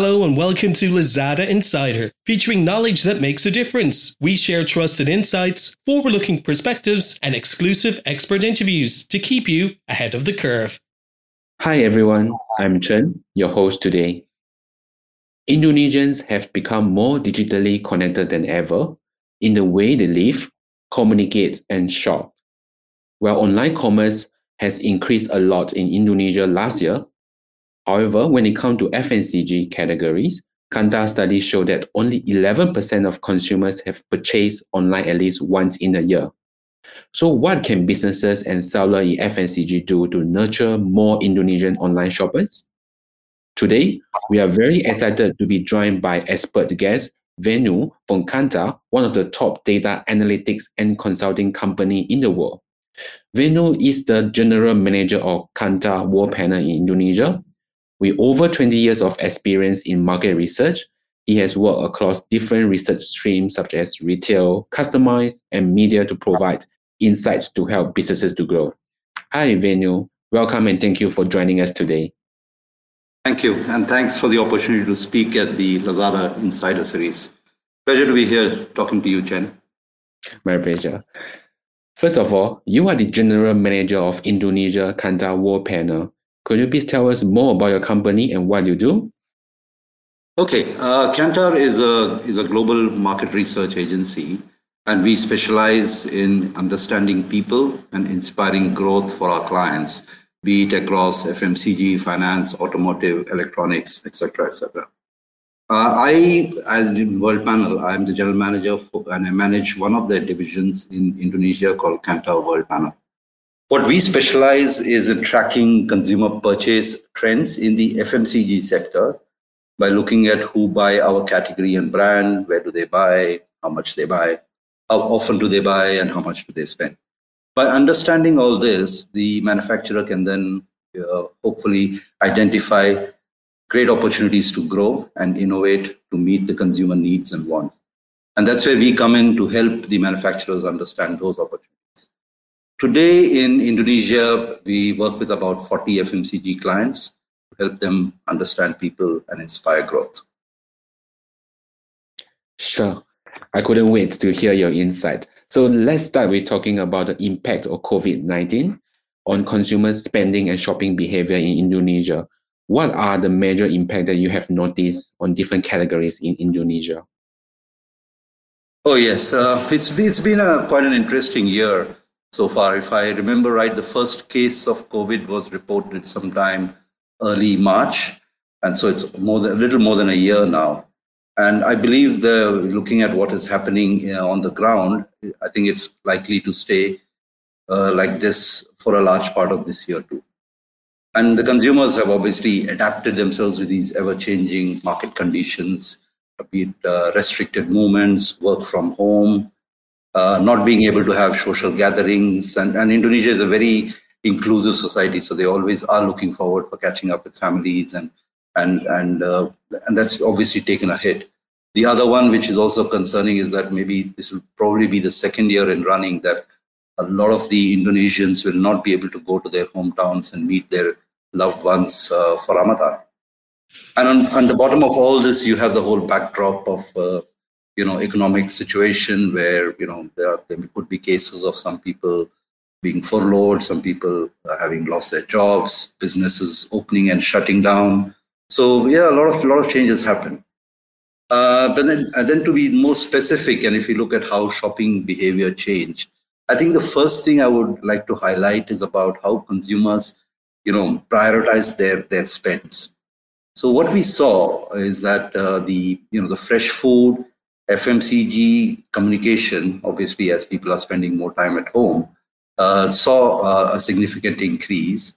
Hello and welcome to Lazada Insider, featuring knowledge that makes a difference. We share trusted insights, forward looking perspectives, and exclusive expert interviews to keep you ahead of the curve. Hi everyone, I'm Chen, your host today. Indonesians have become more digitally connected than ever in the way they live, communicate, and shop. While online commerce has increased a lot in Indonesia last year, However, when it comes to FMCG categories, Kantar studies show that only 11% of consumers have purchased online at least once in a year. So what can businesses and sellers in FMCG do to nurture more Indonesian online shoppers? Today, we are very excited to be joined by expert guest Venu from Kantar, one of the top data analytics and consulting company in the world. Venu is the general manager of Kantar Worldpanel in Indonesia with over 20 years of experience in market research, he has worked across different research streams such as retail, customized, and media to provide insights to help businesses to grow. Hi, Venu. Welcome and thank you for joining us today. Thank you, and thanks for the opportunity to speak at the Lazada Insider Series. Pleasure to be here talking to you, Chen. My pleasure. First of all, you are the General Manager of Indonesia Kantar Worldpanel, could you please tell us more about your company and what you do? Okay, uh, Kantar is a is a global market research agency, and we specialize in understanding people and inspiring growth for our clients, be it across FMCG, finance, automotive, electronics, etc., etc. Uh, I, as in Worldpanel, I'm the general manager for, and I manage one of the divisions in Indonesia called Kantar Worldpanel. What we specialize is in tracking consumer purchase trends in the FMCG sector by looking at who buy our category and brand, where do they buy, how much they buy, how often do they buy, and how much do they spend. By understanding all this, the manufacturer can then uh, hopefully identify great opportunities to grow and innovate to meet the consumer needs and wants. And that's where we come in to help the manufacturers understand those opportunities. Today in Indonesia, we work with about 40 FMCG clients to help them understand people and inspire growth. Sure. I couldn't wait to hear your insight. So let's start with talking about the impact of COVID 19 on consumer spending and shopping behavior in Indonesia. What are the major impacts that you have noticed on different categories in Indonesia? Oh, yes. Uh, it's, it's been a, quite an interesting year so far. If I remember right, the first case of COVID was reported sometime early March, and so it's more than a little more than a year now. And I believe the looking at what is happening on the ground, I think it's likely to stay uh, like this for a large part of this year too. And the consumers have obviously adapted themselves with these ever-changing market conditions, be it uh, restricted movements, work from home, uh, not being able to have social gatherings. And, and Indonesia is a very inclusive society, so they always are looking forward for catching up with families, and and and uh, and that's obviously taken a hit. The other one, which is also concerning, is that maybe this will probably be the second year in running that a lot of the Indonesians will not be able to go to their hometowns and meet their loved ones uh, for Ramadan. And on, on, the bottom of all this, you have the whole backdrop of uh, you know economic situation where you know there, are, there could be cases of some people being furloughed, some people having lost their jobs, businesses opening and shutting down. So yeah, a lot of a lot of changes happen. Uh, but then, and then to be more specific, and if you look at how shopping behavior changed, I think the first thing I would like to highlight is about how consumers, you know, prioritize their their spends. So what we saw is that uh, the you know the fresh food FMCG communication, obviously, as people are spending more time at home, uh, saw uh, a significant increase.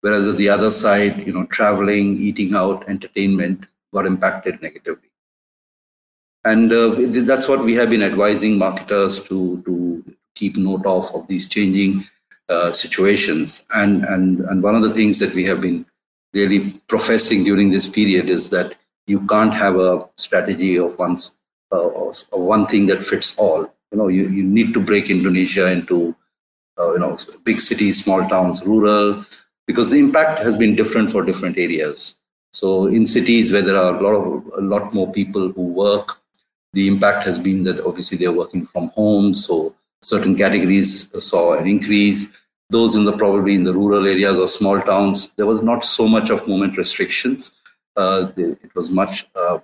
Whereas the other side, you know, traveling, eating out, entertainment got impacted negatively. And uh, that's what we have been advising marketers to, to keep note of, of these changing uh, situations. And, and, and one of the things that we have been really professing during this period is that you can't have a strategy of uh, one thing that fits all. You know, you, you need to break Indonesia into uh, you know big cities, small towns, rural, because the impact has been different for different areas. So in cities where there are a lot of a lot more people who work, the impact has been that obviously they're working from home. So certain categories saw an increase. Those in the probably in the rural areas or small towns, there was not so much of movement restrictions. Uh, it was much uh,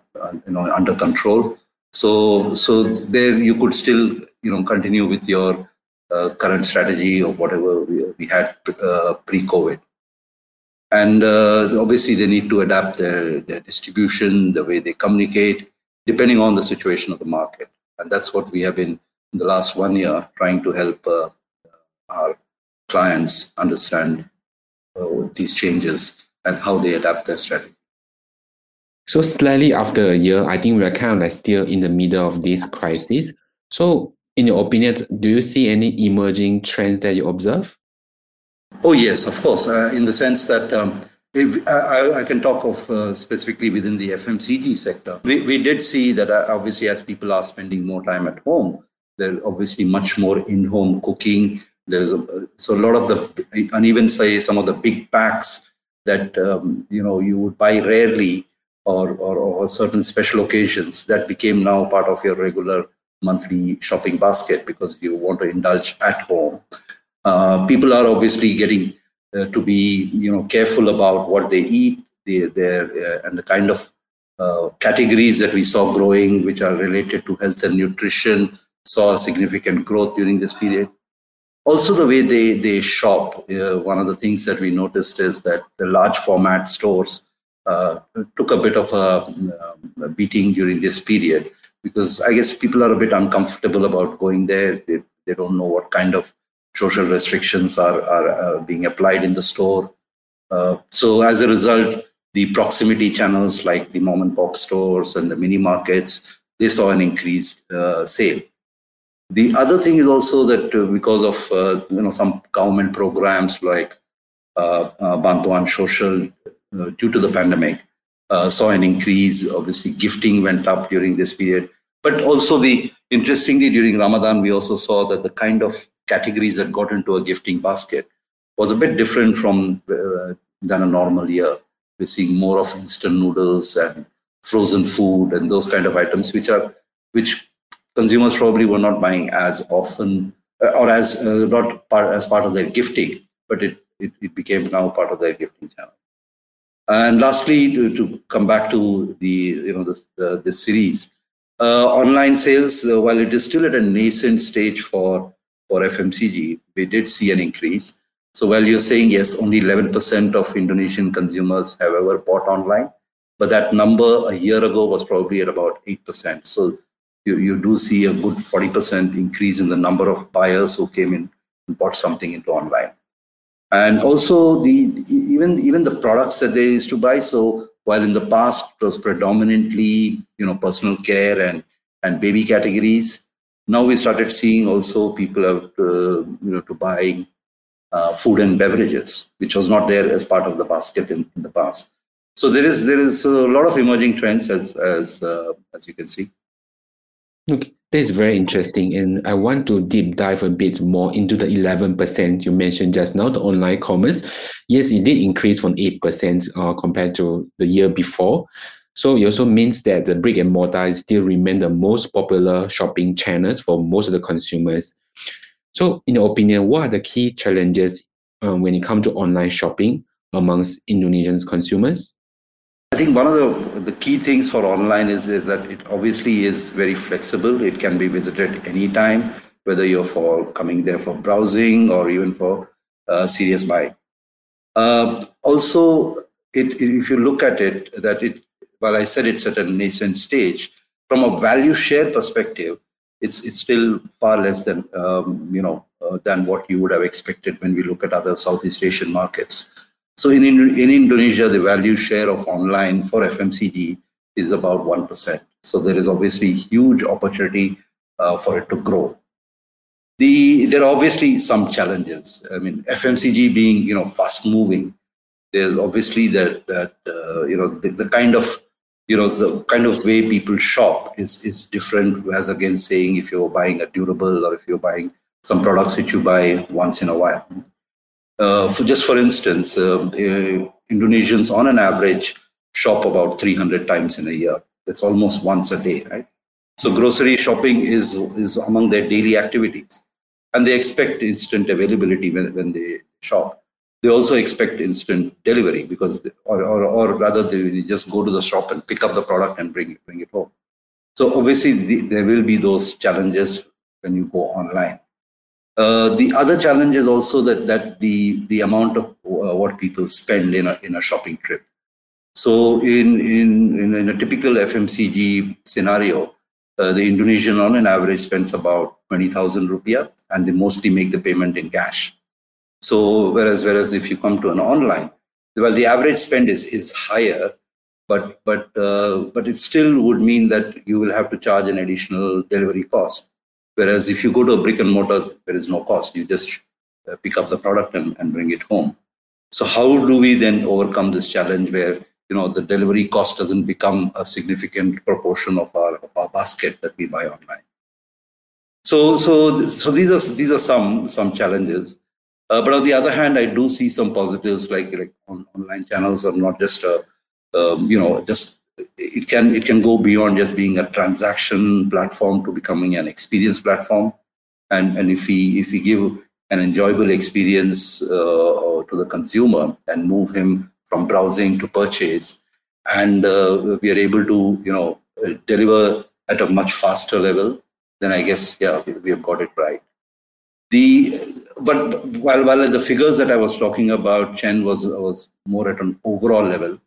you know under control. So so there you could still you know continue with your uh, current strategy or whatever we, we had uh, pre-COVID. And uh, obviously, they need to adapt their, their distribution, the way they communicate, depending on the situation of the market. And that's what we have been in the last one year trying to help uh, our clients understand uh, these changes and how they adapt their strategy. So slightly after a year, I think we are kind of like still in the middle of this crisis. So in your opinion, do you see any emerging trends that you observe? Oh, yes, of course. Uh, in the sense that um, if, I, I, can talk of uh, specifically within the FMCG sector. We, we did see that uh, obviously, as people are spending more time at home, there's obviously much more in home cooking. There's a, so a lot of the, and even say some of the big packs that um, you know you would buy rarely or, or, or certain special occasions that became now part of your regular monthly shopping basket because you want to indulge at home. Uh, people are obviously getting uh, to be you know careful about what they eat, they, uh, and the kind of uh, categories that we saw growing, which are related to health and nutrition, saw a significant growth during this period. Also, the way they they shop. Uh, one of the things that we noticed is that the large format stores took a bit of a, a beating during this period because I guess people are a bit uncomfortable about going there. They, they don't know what kind of social restrictions are, are uh, being applied in the store. Uh, so as a result, the proximity channels like the mom and pop stores and the mini markets, they saw an increased uh, sale. The other thing is also that uh, because of uh, you know some government programs like uh, uh, Social, due to the pandemic, uh, saw an increase. Obviously, gifting went up during this period. But also, the interestingly, during Ramadan, we also saw that the kind of categories that got into a gifting basket was a bit different from uh, than a normal year. We're seeing more of instant noodles and frozen food and those kind of items, which are which consumers probably were not buying as often uh, or as uh, not part as part of their gifting, but it, it, it became now part of their gifting channel. And lastly, to, to come back to the you know the, series, uh, online sales, uh, while it is still at a nascent stage for for FMCG, we did see an increase. So while you're saying yes, only 11% of Indonesian consumers have ever bought online, but that number a year ago was probably at about 8%. So you, you do see a good 40% increase in the number of buyers who came in and bought something into online and also the even even the products that they used to buy. So while in the past it was predominantly you know personal care and and baby categories now we started seeing also people have uh, you know to buy uh, food and beverages which was not there as part of the basket in, in the past. So there is there is a lot of emerging trends as as uh, as you can see. Okay, that's very interesting. And I want to deep dive a bit more into the 11% you mentioned just now, the online commerce. Yes, it did increase from 8% uh, compared to the year before. So it also means that the brick and mortar still remain the most popular shopping channels for most of the consumers. So, in your opinion, what are the key challenges um, when it comes to online shopping amongst Indonesian consumers? I think one of the, the key things for online is, is that it obviously is very flexible. It can be visited anytime, whether you're for coming there for browsing or even for uh, serious buying. Uh, also, it, if you look at it, that it, while I said it's at a nascent stage, from a value share perspective, it's it's still far less than um, you know uh, than what you would have expected when we look at other Southeast Asian markets. So in, in Indonesia, the value share of online for FMCG is about 1%. So there is obviously huge opportunity uh, for it to grow. The, there are obviously some challenges. I mean, FMCG being, you know, fast moving, there's obviously that, that uh, you know, the, the kind of, you know, the kind of way people shop is, is different as against saying if you're buying a durable or if you're buying some products which you buy once in a while. Uh, for just for instance, uh, Indonesians on an average shop about 300 times in a year. That's almost once a day, right? So grocery shopping is is among their daily activities, and they expect instant availability when, when they shop. They also expect instant delivery because, they, or, or or rather, they just go to the shop and pick up the product and bring it bring it home. So obviously, the, there will be those challenges when you go online. Uh, the other challenge is also that that the the amount of uh, what people spend in a in a shopping trip. So in in in, in a typical FMCG scenario, uh, the Indonesian on an average spends about 20,000 rupiah and they mostly make the payment in cash. So whereas whereas if you come to an online, well, the average spend is, is higher, but but uh, but it still would mean that you will have to charge an additional delivery cost. Whereas if you go to a brick and mortar, there is no cost. You just uh, pick up the product and, and bring it home. So how do we then overcome this challenge where you know the delivery cost doesn't become a significant proportion of our of our basket that we buy online so so so these are these are some some challenges uh, but on the other hand i do see some positives like like on, online channels are not just a um, you know just it can it can go beyond just being a transaction platform to becoming an experience platform and and if we if we give an enjoyable experience uh, to the consumer and move him from browsing to purchase, and uh, we are able to you know deliver at a much faster level. Then I guess yeah we have got it right. The but while while the figures that I was talking about, Chen was was more at an overall level.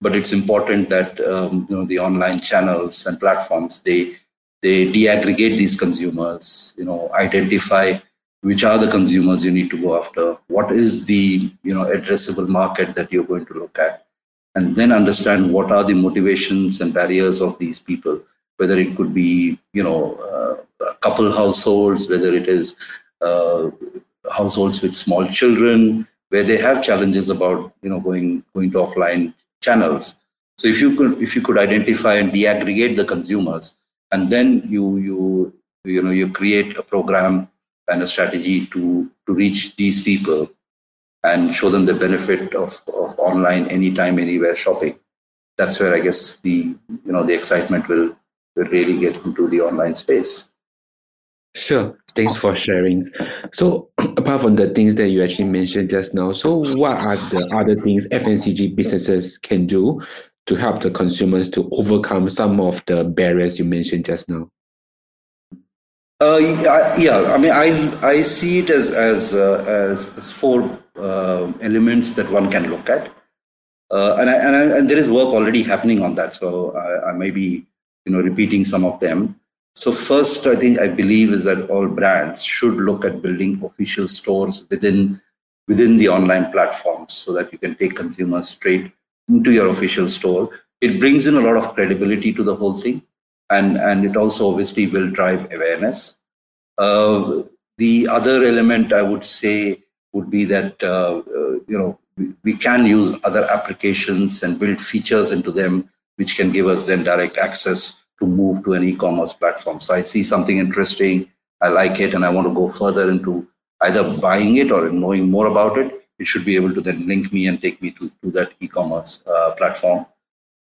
But it's important that um, you know the online channels and platforms they they deaggregate these consumers, you know, identify which are the consumers you need to go after what is the you know addressable market that you're going to look at and then understand what are the motivations and barriers of these people whether it could be you know uh, couple households whether it is uh, households with small children where they have challenges about you know going going to offline channels so if you could if you could identify and deaggregate the consumers and then you you you know you create a program and a strategy to, to reach these people and show them the benefit of, of online anytime, anywhere shopping. That's where I guess the you know the excitement will, will really get into the online space. Sure. Thanks for sharing. So, apart from the things that you actually mentioned just now, so what are the other things FMCG businesses can do to help the consumers to overcome some of the barriers you mentioned just now? Uh, yeah, I mean, I I see it as as uh, as, as, four uh, elements that one can look at, uh, and I, and, I, and there is work already happening on that. So I, I, may be you know repeating some of them. So first, I think I believe is that all brands should look at building official stores within within the online platforms, so that you can take consumers straight into your official store. It brings in a lot of credibility to the whole thing and and it also obviously will drive awareness. Uh, the other element I would say would be that uh, uh, you know we, we, can use other applications and build features into them, which can give us then direct access to move to an e-commerce platform. So I see something interesting, I like it, and I want to go further into either buying it or knowing more about it. It should be able to then link me and take me to, to that e-commerce uh, platform.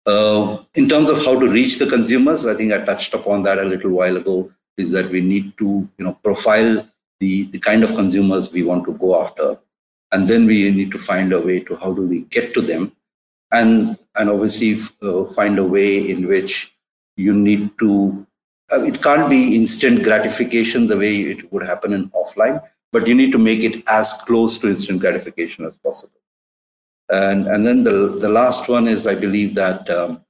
Uh, in terms of how to reach the consumers, I think I touched upon that a little while ago. Is that we need to, you know, profile the the kind of consumers we want to go after, and then we need to find a way to how do we get to them, and and obviously uh, find a way in which you need to. Uh, it can't be instant gratification the way it would happen in offline, but you need to make it as close to instant gratification as possible. And, and then the, the last one is, I believe that, um,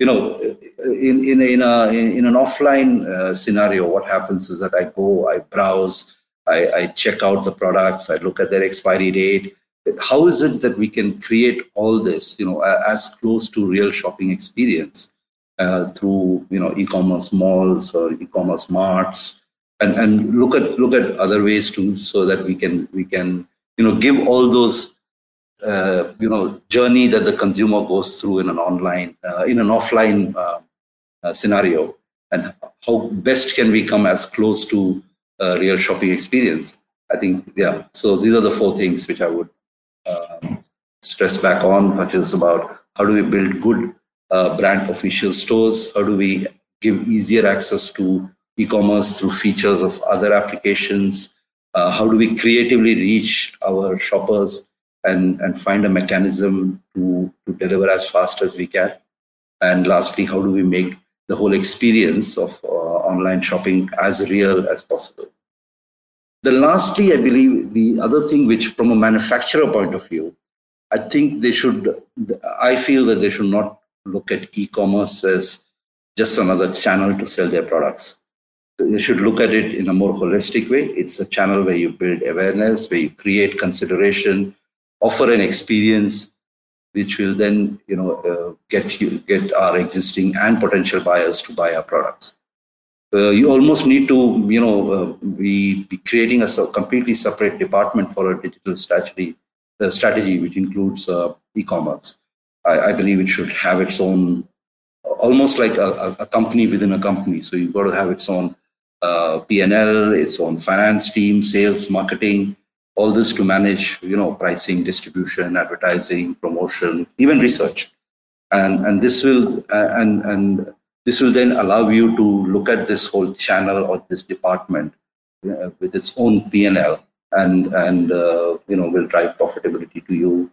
you know, in, in, in, a, in an offline uh, scenario, what happens is that I go, I browse, I, I check out the products, I look at their expiry date. How is it that we can create all this, you know, as close to real shopping experience uh, through, you know, e-commerce malls or e-commerce marts, and and look at look at other ways too, so that we can we can you know give all those uh, you know journey that the consumer goes through in an online uh, in an offline uh, uh scenario. And how best can we come as close to a real shopping experience? I think yeah so these are the four things which i would um, stress back on which is about How do we build good uh, brand official stores? How do we give easier access to e-commerce through features of other applications? Uh, how do we creatively reach our shoppers and, and find a mechanism to, to deliver as fast as we can? And lastly, how do we make the whole experience of uh, online shopping as real as possible? The lastly, I believe the other thing which from a manufacturer point of view, I think they should, I feel that they should not look at e-commerce as just another channel to sell their products. You should look at it in a more holistic way. It's a channel where you build awareness, where you create consideration, offer an experience which will then you know uh, get you get our existing and potential buyers to buy our products. Uh, you almost need to you know uh, be, be creating a completely separate department for a digital strategy uh, strategy which includes uh, e-commerce. I, I, believe it should have its own almost like a, a, company within a company. So you've got to have its own uh, P&L, its own finance team, sales, marketing, all this to manage, you know, pricing, distribution, advertising, promotion, even research. And, and this will uh, and, and this will then allow you to look at this whole channel or this department uh, with its own P&L and and uh, you know will drive profitability to you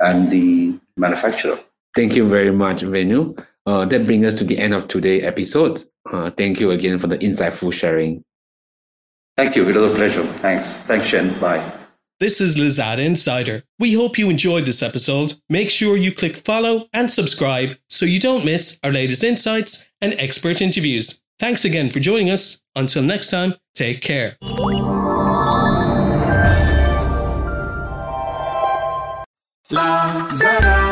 and the manufacturer. Thank you very much, Venu. Uh, that brings us to the end of today's episode. Uh, thank you again for the insightful sharing. Thank you. It was a pleasure. Thanks. Thanks, Chen. Bye. This is Lazada Insider. We hope you enjoyed this episode. Make sure you click follow and subscribe so you don't miss our latest insights and expert interviews. Thanks again for joining us. Until next time, take care. Lazada.